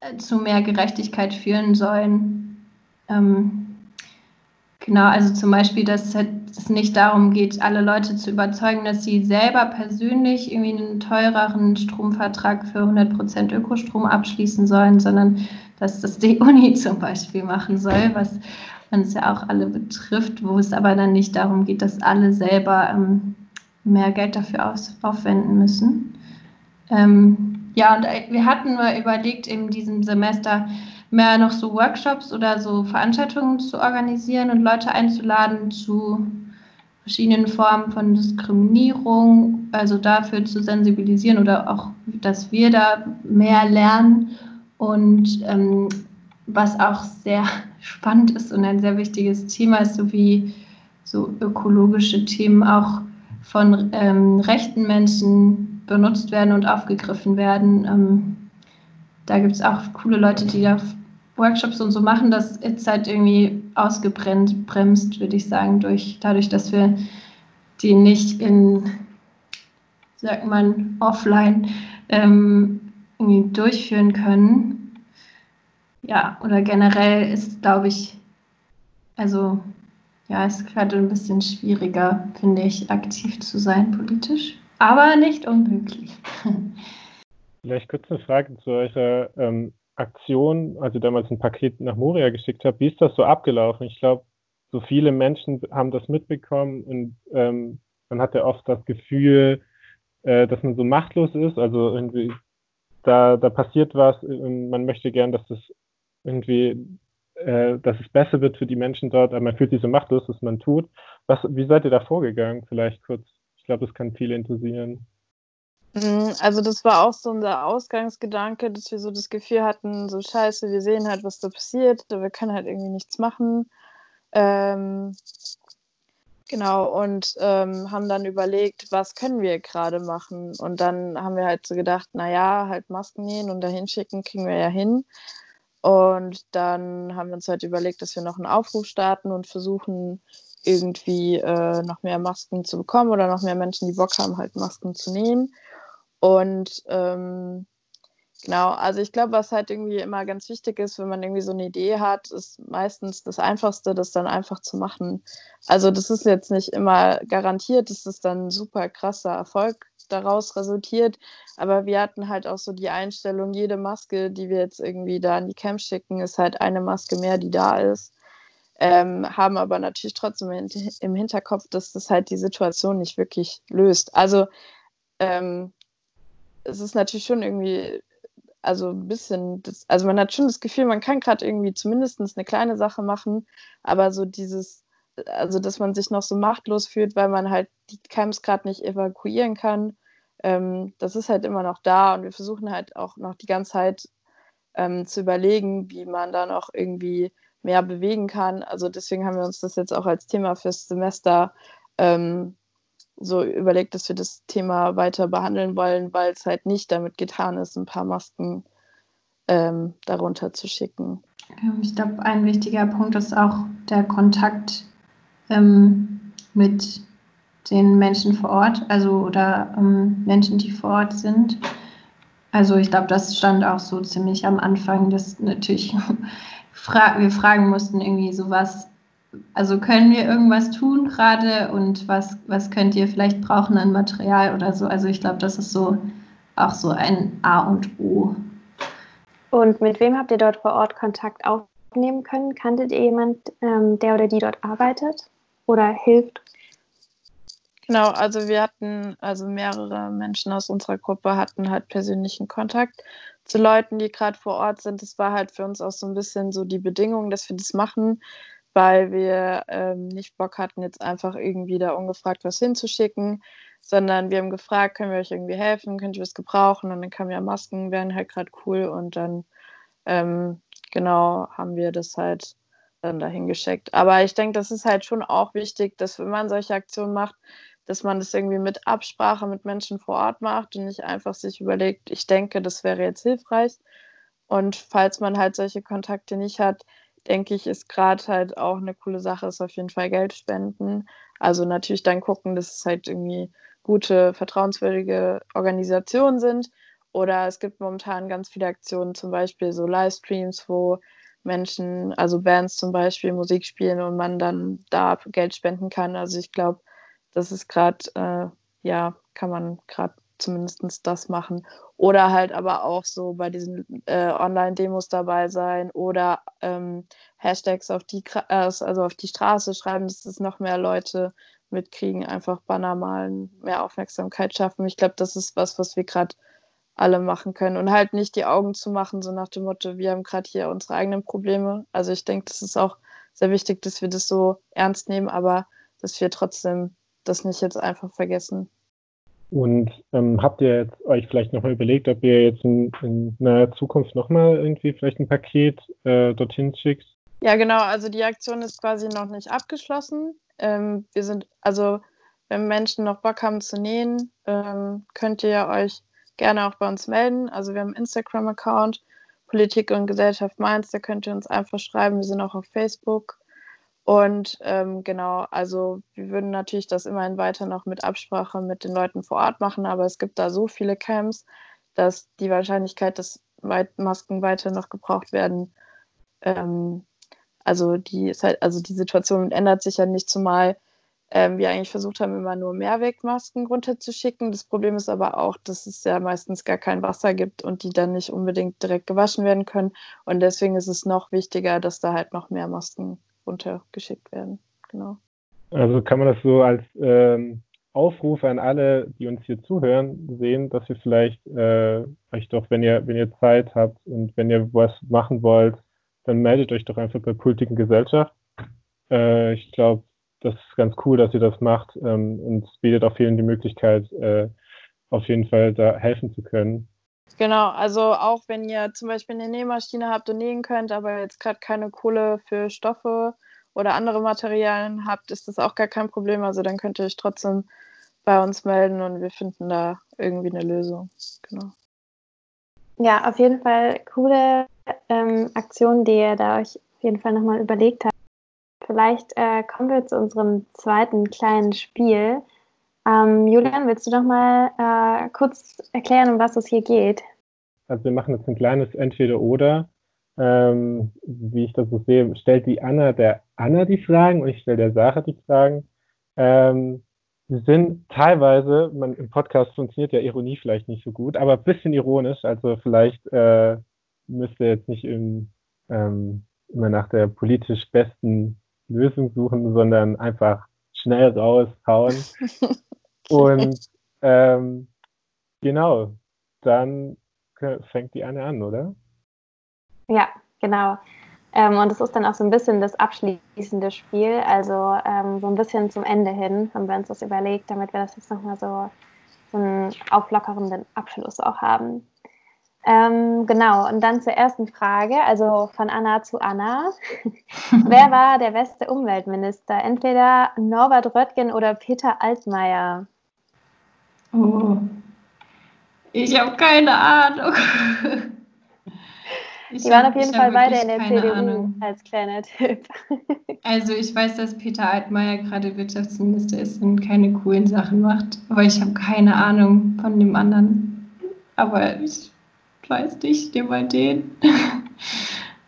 Speaker 3: äh, zu mehr Gerechtigkeit führen sollen. Ähm, genau, also zum Beispiel, dass halt es nicht darum geht, alle Leute zu überzeugen, dass sie selber persönlich irgendwie einen teureren Stromvertrag für 100% Ökostrom abschließen sollen, sondern dass das die Uni *laughs* zum Beispiel machen soll, was uns ja auch alle betrifft, wo es aber dann nicht darum geht, dass alle selber ähm, mehr Geld dafür aus, aufwenden müssen. Ähm, ja, und äh, wir hatten mal überlegt, in diesem Semester mehr noch so Workshops oder so Veranstaltungen zu organisieren und Leute einzuladen zu verschiedenen Formen von Diskriminierung, also dafür zu sensibilisieren oder auch, dass wir da mehr lernen. Und ähm, was auch sehr spannend ist und ein sehr wichtiges Thema ist, so wie so ökologische Themen auch von ähm, rechten Menschen benutzt werden und aufgegriffen werden. Ähm, da gibt es auch coole Leute, die da Workshops und so machen, das ist halt irgendwie ausgebrennt, bremst, würde ich sagen, durch, dadurch, dass wir die nicht in, sagt man, offline ähm, durchführen können. Ja, oder generell ist, glaube ich, also ja, ist gerade ein bisschen schwieriger, finde ich, aktiv zu sein politisch, aber nicht unmöglich. *laughs*
Speaker 1: Vielleicht kurz eine Frage zu eurer ähm, Aktion, also damals ein Paket nach Moria geschickt habt. Wie ist das so abgelaufen? Ich glaube, so viele Menschen haben das mitbekommen und ähm, man hatte oft das Gefühl, äh, dass man so machtlos ist. Also irgendwie, da, da passiert was und man möchte gern, dass das irgendwie äh, dass es besser wird für die Menschen dort, aber man fühlt sich so machtlos, was man tut. Was, wie seid ihr da vorgegangen? Vielleicht kurz. Ich glaube, das kann viele interessieren.
Speaker 4: Mm, also das war auch so unser Ausgangsgedanke, dass wir so das Gefühl hatten, so scheiße, wir sehen halt, was da passiert, wir können halt irgendwie nichts machen. Ähm, genau, und ähm, haben dann überlegt, was können wir gerade machen? Und dann haben wir halt so gedacht, naja, halt Masken nähen und dahin schicken, kriegen wir ja hin. Und dann haben wir uns halt überlegt, dass wir noch einen Aufruf starten und versuchen, irgendwie äh, noch mehr Masken zu bekommen oder noch mehr Menschen, die Bock haben, halt Masken zu nehmen. Und ähm, genau, also ich glaube, was halt irgendwie immer ganz wichtig ist, wenn man irgendwie so eine Idee hat, ist meistens das Einfachste, das dann einfach zu machen. Also das ist jetzt nicht immer garantiert, dass es dann super krasser Erfolg daraus resultiert. Aber wir hatten halt auch so die Einstellung, jede Maske, die wir jetzt irgendwie da an die Camp schicken, ist halt eine Maske mehr, die da ist. Ähm, haben aber natürlich trotzdem im Hinterkopf, dass das halt die Situation nicht wirklich löst. Also ähm, es ist natürlich schon irgendwie, also ein bisschen, das, also man hat schon das Gefühl, man kann gerade irgendwie zumindest eine kleine Sache machen, aber so dieses also dass man sich noch so machtlos fühlt, weil man halt die Camps gerade nicht evakuieren kann. Ähm, das ist halt immer noch da und wir versuchen halt auch noch die ganze Zeit ähm, zu überlegen, wie man da noch irgendwie mehr bewegen kann. Also deswegen haben wir uns das jetzt auch als Thema fürs Semester ähm, so überlegt, dass wir das Thema weiter behandeln wollen, weil es halt nicht damit getan ist, ein paar Masken ähm, darunter zu schicken.
Speaker 3: Ähm, ich glaube, ein wichtiger Punkt ist auch der Kontakt ähm, mit den Menschen vor Ort, also oder ähm, Menschen, die vor Ort sind. Also ich glaube, das stand auch so ziemlich am Anfang, dass natürlich *laughs* fra wir fragen mussten irgendwie sowas, also können wir irgendwas tun gerade und was, was könnt ihr vielleicht brauchen an Material oder so. Also ich glaube, das ist so auch so ein A und O
Speaker 2: und mit wem habt ihr dort vor Ort Kontakt aufnehmen können? Kanntet ihr jemand, ähm, der oder die dort arbeitet oder hilft?
Speaker 4: Genau, also wir hatten, also mehrere Menschen aus unserer Gruppe hatten halt persönlichen Kontakt zu Leuten, die gerade vor Ort sind. Das war halt für uns auch so ein bisschen so die Bedingung, dass wir das machen, weil wir ähm, nicht Bock hatten, jetzt einfach irgendwie da ungefragt was hinzuschicken, sondern wir haben gefragt, können wir euch irgendwie helfen, könnt ihr was gebrauchen? Und dann kamen ja Masken, wären halt gerade cool und dann ähm, genau haben wir das halt dann dahin geschickt. Aber ich denke, das ist halt schon auch wichtig, dass wenn man solche Aktionen macht, dass man das irgendwie mit Absprache mit Menschen vor Ort macht und nicht einfach sich überlegt, ich denke, das wäre jetzt hilfreich. Und falls man halt solche Kontakte nicht hat, denke ich, ist gerade halt auch eine coole Sache, ist auf jeden Fall Geld spenden. Also natürlich dann gucken, dass es halt irgendwie gute, vertrauenswürdige Organisationen sind. Oder es gibt momentan ganz viele Aktionen, zum Beispiel so Livestreams, wo Menschen, also Bands zum Beispiel, Musik spielen und man dann da Geld spenden kann. Also ich glaube, das ist gerade, äh, ja, kann man gerade zumindest das machen. Oder halt aber auch so bei diesen äh, Online-Demos dabei sein oder ähm, Hashtags auf die, äh, also auf die Straße schreiben, dass es noch mehr Leute mitkriegen, einfach Banner malen, mehr Aufmerksamkeit schaffen. Ich glaube, das ist was, was wir gerade alle machen können und halt nicht die Augen zu machen, so nach dem Motto, wir haben gerade hier unsere eigenen Probleme. Also ich denke, das ist auch sehr wichtig, dass wir das so ernst nehmen, aber dass wir trotzdem das nicht jetzt einfach vergessen.
Speaker 1: Und ähm, habt ihr jetzt euch vielleicht nochmal überlegt, ob ihr jetzt in, in naher Zukunft nochmal irgendwie vielleicht ein Paket äh, dorthin schickt?
Speaker 4: Ja, genau. Also die Aktion ist quasi noch nicht abgeschlossen. Ähm, wir sind, also wenn Menschen noch Bock haben zu nähen, ähm, könnt ihr euch gerne auch bei uns melden. Also wir haben einen Instagram-Account, Politik und Gesellschaft Mainz, da könnt ihr uns einfach schreiben. Wir sind auch auf Facebook. Und ähm, genau, also wir würden natürlich das immerhin weiter noch mit Absprache mit den Leuten vor Ort machen, aber es gibt da so viele Camps, dass die Wahrscheinlichkeit, dass Masken weiter noch gebraucht werden, ähm, also die halt, also die Situation ändert sich ja nicht, zumal ähm, wir eigentlich versucht haben, immer nur Mehrwegmasken runterzuschicken. Das Problem ist aber auch, dass es ja meistens gar kein Wasser gibt und die dann nicht unbedingt direkt gewaschen werden können. Und deswegen ist es noch wichtiger, dass da halt noch mehr Masken runtergeschickt werden. Genau.
Speaker 1: Also kann man das so als ähm, Aufruf an alle, die uns hier zuhören, sehen, dass ihr vielleicht äh, euch doch, wenn ihr, wenn ihr Zeit habt und wenn ihr was machen wollt, dann meldet euch doch einfach bei Kultigen Gesellschaft. Äh, ich glaube, das ist ganz cool, dass ihr das macht ähm, und bietet auch vielen die Möglichkeit, äh, auf jeden Fall da helfen zu können.
Speaker 4: Genau, also auch wenn ihr zum Beispiel eine Nähmaschine habt und nähen könnt, aber jetzt gerade keine Kohle für Stoffe oder andere Materialien habt, ist das auch gar kein Problem. Also dann könnt ihr euch trotzdem bei uns melden und wir finden da irgendwie eine Lösung. Genau.
Speaker 2: Ja, auf jeden Fall coole ähm, Aktionen, die ihr da euch auf jeden Fall nochmal überlegt habt. Vielleicht äh, kommen wir zu unserem zweiten kleinen Spiel. Ähm, Julian, willst du noch mal äh, kurz erklären, um was es hier geht?
Speaker 1: Also wir machen jetzt ein kleines Entweder-Oder. Ähm, wie ich das so sehe, stellt die Anna der Anna die Fragen und ich stelle der Sarah die Fragen. Ähm, sie sind teilweise, man, im Podcast funktioniert ja Ironie vielleicht nicht so gut, aber ein bisschen ironisch. Also vielleicht äh, müsst ihr jetzt nicht im, ähm, immer nach der politisch besten Lösung suchen, sondern einfach schnell raushauen. *laughs* Und ähm, genau, dann fängt die Anne an, oder?
Speaker 2: Ja, genau. Ähm, und es ist dann auch so ein bisschen das abschließende Spiel, also ähm, so ein bisschen zum Ende hin haben wir uns das überlegt, damit wir das jetzt nochmal so, so einen auflockernden Abschluss auch haben. Ähm, genau, und dann zur ersten Frage, also von Anna zu Anna. *laughs* Wer war der beste Umweltminister? Entweder Norbert Röttgen oder Peter Altmaier?
Speaker 3: Oh, ich habe keine Ahnung. *laughs*
Speaker 2: Ich Die waren auf jeden Fall beide in der CDU Ahnung. als kleiner Tipp. *laughs*
Speaker 3: Also ich weiß, dass Peter Altmaier gerade Wirtschaftsminister ist und keine coolen Sachen macht, aber ich habe keine Ahnung von dem anderen. Aber ich weiß nicht, nimm mal den.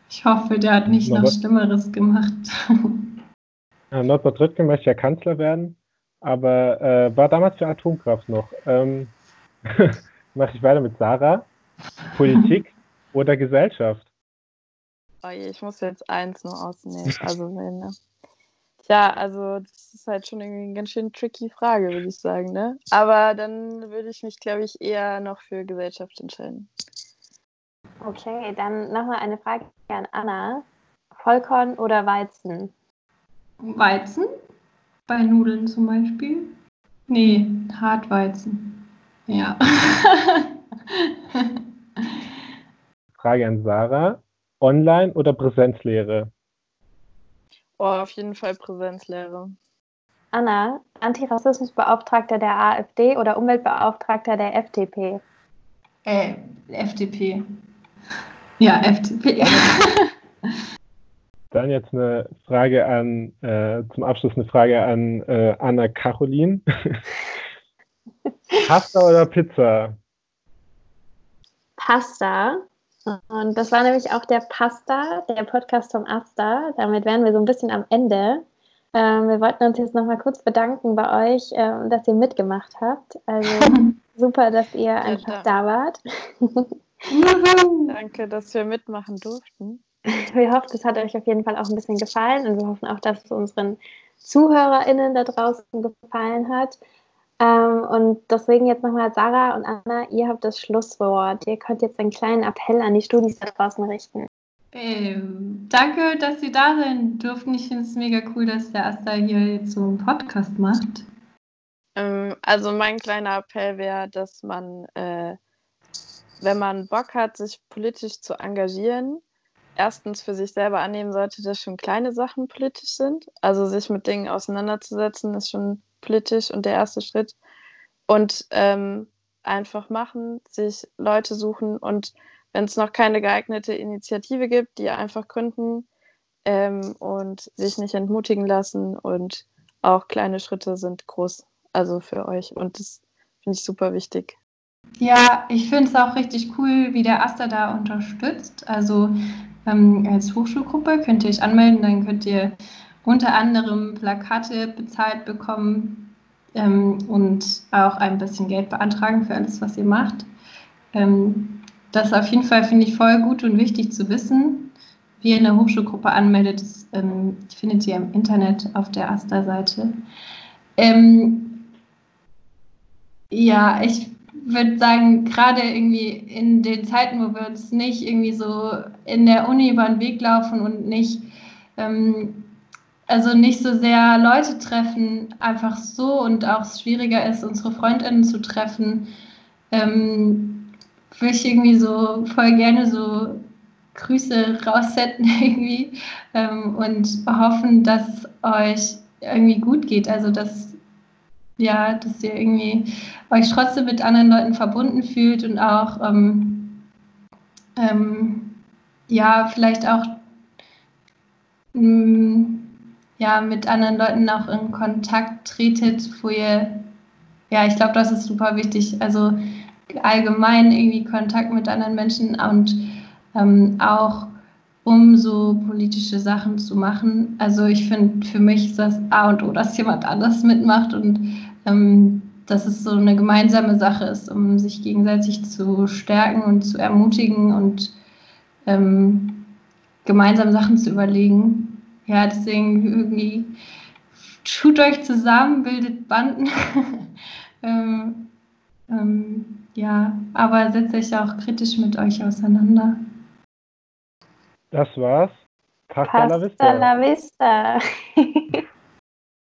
Speaker 3: Ich hoffe, der hat nicht Norbert, noch Schlimmeres gemacht. *laughs*
Speaker 1: Norbert Röttgen möchte ja Kanzler werden, aber äh, war damals für Atomkraft noch. Ähm, *laughs* Mache ich weiter mit Sarah. Politik *laughs* oder Gesellschaft?
Speaker 4: Oh je, ich muss jetzt eins nur ausnehmen. Also, ne. Tja, also das ist halt schon irgendwie eine ganz schön tricky Frage, würde ich sagen, ne? Aber dann würde ich mich, glaube ich, eher noch für Gesellschaft entscheiden.
Speaker 2: Okay, dann nochmal eine Frage an Anna. Vollkorn oder Weizen?
Speaker 3: Weizen? Bei Nudeln zum Beispiel? Nee, Hartweizen. Ja. *laughs*
Speaker 1: Frage an Sarah. Online- oder Präsenzlehre?
Speaker 4: Oh, auf jeden Fall Präsenzlehre.
Speaker 2: Anna, Antirassismusbeauftragter der AfD oder Umweltbeauftragter der FDP?
Speaker 3: Äh, FDP. Ja, FDP. *laughs* *laughs*
Speaker 1: Dann jetzt eine Frage an, äh, zum Abschluss eine Frage an äh, Anna Caroline. *laughs* Pasta oder Pizza?
Speaker 2: Pasta. Und das war nämlich auch der Pasta, der Podcast vom Asta. Damit wären wir so ein bisschen am Ende. Ähm, wir wollten uns jetzt nochmal kurz bedanken bei euch, ähm, dass ihr mitgemacht habt. Also *laughs* super, dass ihr ja, einfach da, da wart. *laughs*
Speaker 4: Danke, dass wir mitmachen durften. *laughs*
Speaker 2: Wir hoffen, es hat euch auf jeden Fall auch ein bisschen gefallen und wir hoffen auch, dass es unseren ZuhörerInnen da draußen gefallen hat. Ähm, und deswegen jetzt nochmal Sarah und Anna, ihr habt das Schlusswort. Ihr könnt jetzt einen kleinen Appell an die Studis da draußen richten.
Speaker 3: Ähm, danke, dass Sie da sein durften. Ich finde es mega cool, dass der Asta hier jetzt so einen Podcast macht.
Speaker 4: Ähm, also mein kleiner Appell wäre, dass man, äh, wenn man Bock hat, sich politisch zu engagieren, erstens für sich selber annehmen sollte, dass schon kleine Sachen politisch sind. Also sich mit Dingen auseinanderzusetzen, ist schon politisch und der erste Schritt. Und ähm, einfach machen, sich Leute suchen und wenn es noch keine geeignete Initiative gibt, die einfach gründen ähm, und sich nicht entmutigen lassen und auch kleine Schritte sind groß, also für euch und das finde ich super wichtig.
Speaker 3: Ja, ich finde es auch richtig cool, wie der Aster da unterstützt. Also ähm, als Hochschulgruppe könnt ihr euch anmelden, dann könnt ihr unter anderem Plakate bezahlt bekommen ähm, und auch ein bisschen Geld beantragen für alles, was ihr macht. Ähm, das auf jeden Fall finde ich voll gut und wichtig zu wissen. Wie ihr eine Hochschulgruppe anmeldet, das ähm, findet ihr im Internet auf der AStA-Seite. Ähm, ja, ich würde sagen, gerade irgendwie in den Zeiten, wo wir uns nicht irgendwie so in der Uni über den Weg laufen und nicht ähm, also nicht so sehr Leute treffen, einfach so und auch es schwieriger ist, unsere Freundinnen zu treffen, ähm, würde ich irgendwie so voll gerne so Grüße raussetzen *laughs* irgendwie ähm, und hoffen, dass es euch irgendwie gut geht. Also dass ja, dass ihr irgendwie euch trotzdem mit anderen Leuten verbunden fühlt und auch ähm, ähm, ja, vielleicht auch mh, mm, ja, mit anderen Leuten auch in Kontakt tretet, wo ihr, ja, ich glaube, das ist super wichtig. Also allgemein irgendwie Kontakt mit anderen Menschen und ähm, auch um so politische Sachen zu machen. Also ich finde, für mich ist das A und O, dass jemand anders mitmacht und dass es so eine gemeinsame Sache ist, um sich gegenseitig zu stärken und zu ermutigen und ähm, gemeinsam Sachen zu überlegen ja, deswegen irgendwie tut euch zusammen, bildet Banden. *laughs* ähm, ähm, ja, aber setzt euch auch kritisch mit euch auseinander.
Speaker 1: Das war's Pasta, la
Speaker 2: Pasta la vista. *laughs*